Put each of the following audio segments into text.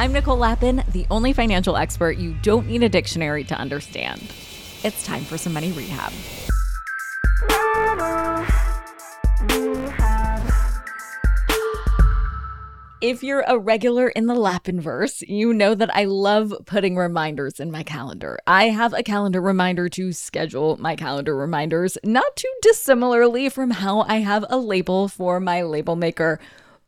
I'm Nicole Lapin, the only financial expert you don't need a dictionary to understand. It's time for some money rehab. If you're a regular in the Lapinverse, you know that I love putting reminders in my calendar. I have a calendar reminder to schedule my calendar reminders, not too dissimilarly from how I have a label for my label maker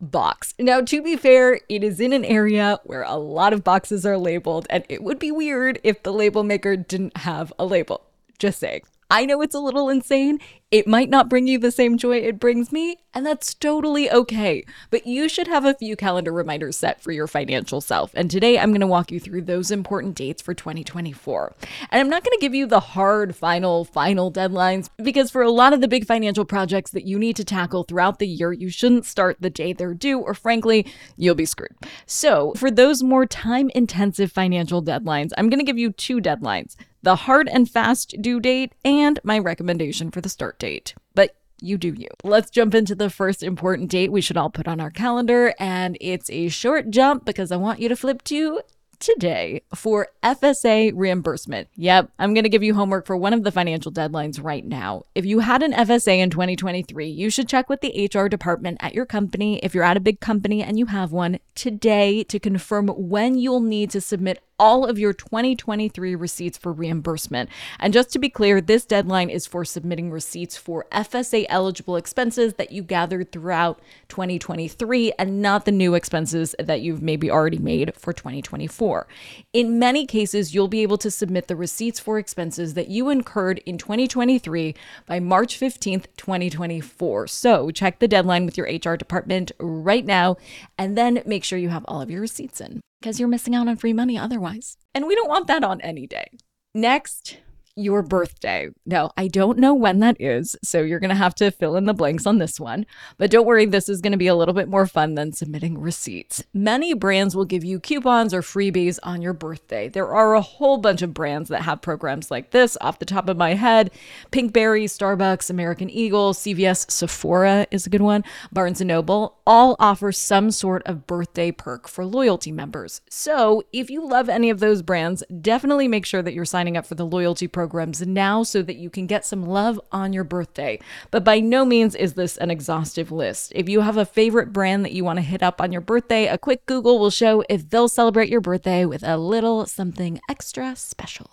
box. Now, to be fair, it is in an area where a lot of boxes are labeled, and it would be weird if the label maker didn't have a label. Just saying. I know it's a little insane. It might not bring you the same joy it brings me, and that's totally okay. But you should have a few calendar reminders set for your financial self. And today I'm going to walk you through those important dates for 2024. And I'm not going to give you the hard, final, final deadlines because for a lot of the big financial projects that you need to tackle throughout the year, you shouldn't start the day they're due, or frankly, you'll be screwed. So for those more time intensive financial deadlines, I'm going to give you two deadlines the hard and fast due date, and my recommendation for the start date. But you do you. Let's jump into the first important date we should all put on our calendar, and it's a short jump because I want you to flip to today for FSA reimbursement. Yep, I'm going to give you homework for one of the financial deadlines right now. If you had an FSA in 2023, you should check with the HR department at your company if you're at a big company and you have one today to confirm when you'll need to submit all of your 2023 receipts for reimbursement. And just to be clear, this deadline is for submitting receipts for FSA eligible expenses that you gathered throughout 2023 and not the new expenses that you've maybe already made for 2024. In many cases, you'll be able to submit the receipts for expenses that you incurred in 2023 by March 15th, 2024. So check the deadline with your HR department right now and then make sure you have all of your receipts in because you're missing out on free money otherwise. And we don't want that on any day. Next, your birthday. No, I don't know when that is, so you're going to have to fill in the blanks on this one. But don't worry, this is going to be a little bit more fun than submitting receipts. Many brands will give you coupons or freebies on your birthday. There are a whole bunch of brands that have programs like this off the top of my head. Pinkberry, Starbucks, American Eagle, CVS, Sephora is a good one, Barnes & Noble, all offer some sort of birthday perk for loyalty members. So, if you love any of those brands, definitely make sure that you're signing up for the loyalty program programs now so that you can get some love on your birthday. But by no means is this an exhaustive list. If you have a favorite brand that you want to hit up on your birthday, a quick Google will show if they'll celebrate your birthday with a little something extra special.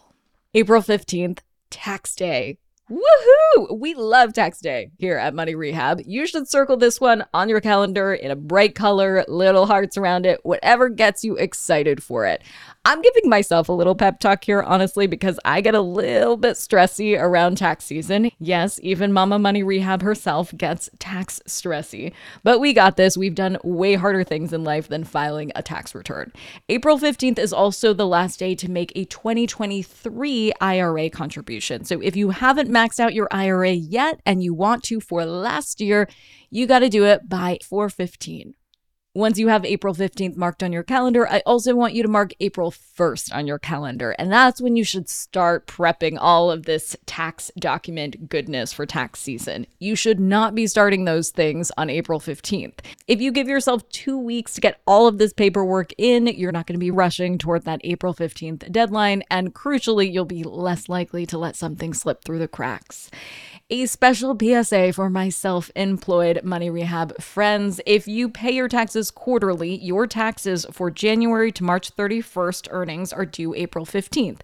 April 15th, tax day. Woohoo! We love tax day here at Money Rehab. You should circle this one on your calendar in a bright color, little hearts around it, whatever gets you excited for it. I'm giving myself a little pep talk here, honestly, because I get a little bit stressy around tax season. Yes, even Mama Money Rehab herself gets tax stressy. But we got this. We've done way harder things in life than filing a tax return. April 15th is also the last day to make a 2023 IRA contribution. So if you haven't maxed out your IRA yet and you want to for last year, you got to do it by 415. Once you have April 15th marked on your calendar, I also want you to mark April 1st on your calendar. And that's when you should start prepping all of this tax document goodness for tax season. You should not be starting those things on April 15th. If you give yourself two weeks to get all of this paperwork in, you're not going to be rushing toward that April 15th deadline. And crucially, you'll be less likely to let something slip through the cracks a special PSA for my self employed money rehab friends. If you pay your taxes quarterly, your taxes for January to March 31st earnings are due April 15th.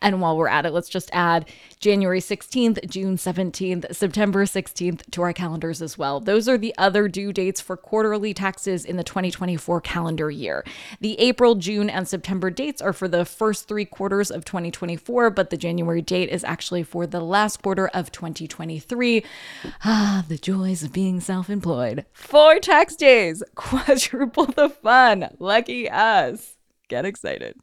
And while we're at it, let's just add January 16th, June 17th, September 16th to our calendars as well. Those are the other due dates for quarterly taxes in the 2024 calendar year. The April, June, and September dates are for the first three quarters of 2024, but the January date is actually for the last quarter of 2023. Ah, the joys of being self employed. Four tax days, quadruple the fun. Lucky us. Get excited.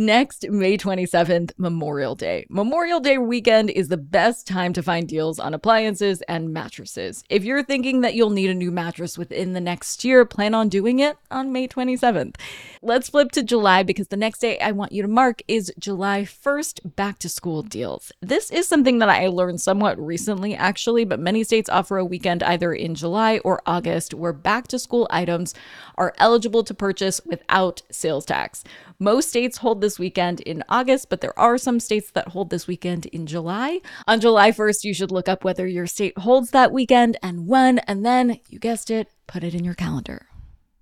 Next, May 27th, Memorial Day. Memorial Day weekend is the best time to find deals on appliances and mattresses. If you're thinking that you'll need a new mattress within the next year, plan on doing it on May 27th. Let's flip to July because the next day I want you to mark is July 1st back to school deals. This is something that I learned somewhat recently, actually, but many states offer a weekend either in July or August where back to school items are eligible to purchase without sales tax. Most states hold this weekend in August, but there are some states that hold this weekend in July. On July 1st, you should look up whether your state holds that weekend and when, and then, you guessed it, put it in your calendar.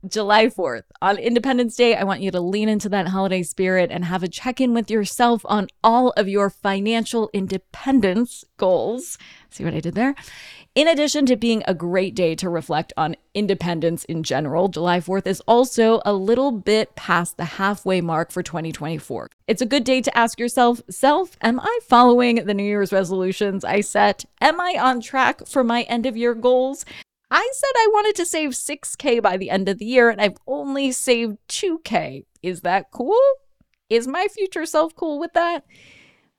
July 4th, on Independence Day, I want you to lean into that holiday spirit and have a check in with yourself on all of your financial independence goals. See what I did there? In addition to being a great day to reflect on independence in general, July 4th is also a little bit past the halfway mark for 2024. It's a good day to ask yourself, self, am I following the New Year's resolutions I set? Am I on track for my end of year goals? I said I wanted to save 6K by the end of the year, and I've only saved 2K. Is that cool? Is my future self cool with that?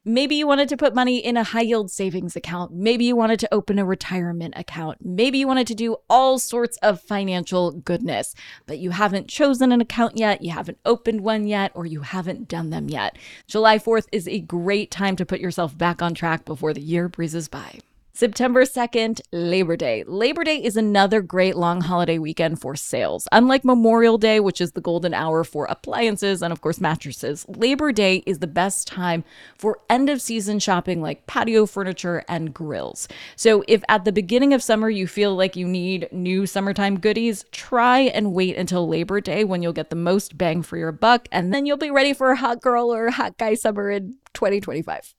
Maybe you wanted to put money in a high yield savings account. Maybe you wanted to open a retirement account. Maybe you wanted to do all sorts of financial goodness, but you haven't chosen an account yet, you haven't opened one yet, or you haven't done them yet. July 4th is a great time to put yourself back on track before the year breezes by. September 2nd, Labor Day. Labor Day is another great long holiday weekend for sales. Unlike Memorial Day, which is the golden hour for appliances and, of course, mattresses, Labor Day is the best time for end of season shopping like patio furniture and grills. So, if at the beginning of summer you feel like you need new summertime goodies, try and wait until Labor Day when you'll get the most bang for your buck, and then you'll be ready for a hot girl or hot guy summer in 2025.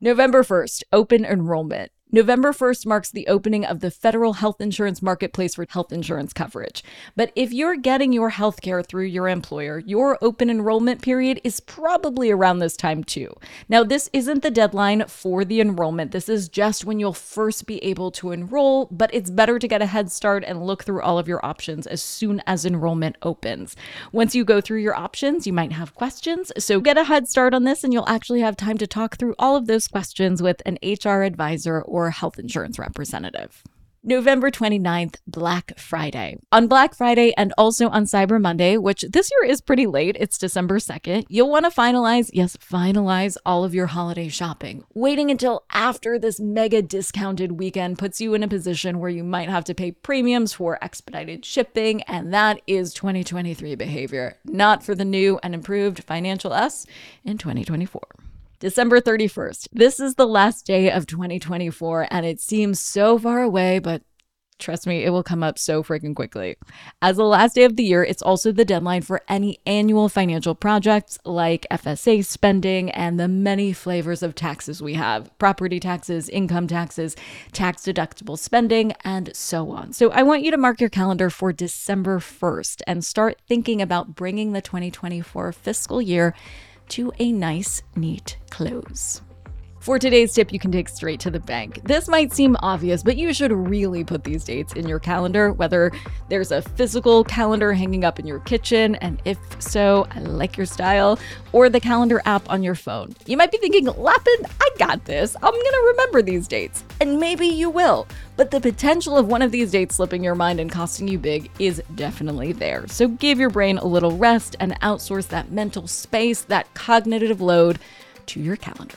November 1st, open enrollment. November 1st marks the opening of the federal health insurance marketplace for health insurance coverage. But if you're getting your health care through your employer, your open enrollment period is probably around this time too. Now, this isn't the deadline for the enrollment. This is just when you'll first be able to enroll, but it's better to get a head start and look through all of your options as soon as enrollment opens. Once you go through your options, you might have questions. So get a head start on this and you'll actually have time to talk through all of those questions with an HR advisor or health insurance representative. November 29th, Black Friday. On Black Friday and also on Cyber Monday, which this year is pretty late, it's December 2nd, you'll want to finalize, yes, finalize all of your holiday shopping. Waiting until after this mega discounted weekend puts you in a position where you might have to pay premiums for expedited shipping, and that is 2023 behavior, not for the new and improved financial us in 2024. December 31st. This is the last day of 2024, and it seems so far away, but trust me, it will come up so freaking quickly. As the last day of the year, it's also the deadline for any annual financial projects like FSA spending and the many flavors of taxes we have property taxes, income taxes, tax deductible spending, and so on. So I want you to mark your calendar for December 1st and start thinking about bringing the 2024 fiscal year to a nice, neat close. For today's tip, you can take straight to the bank. This might seem obvious, but you should really put these dates in your calendar, whether there's a physical calendar hanging up in your kitchen, and if so, I like your style, or the calendar app on your phone. You might be thinking, Lapin, I got this. I'm gonna remember these dates. And maybe you will. But the potential of one of these dates slipping your mind and costing you big is definitely there. So give your brain a little rest and outsource that mental space, that cognitive load to your calendar.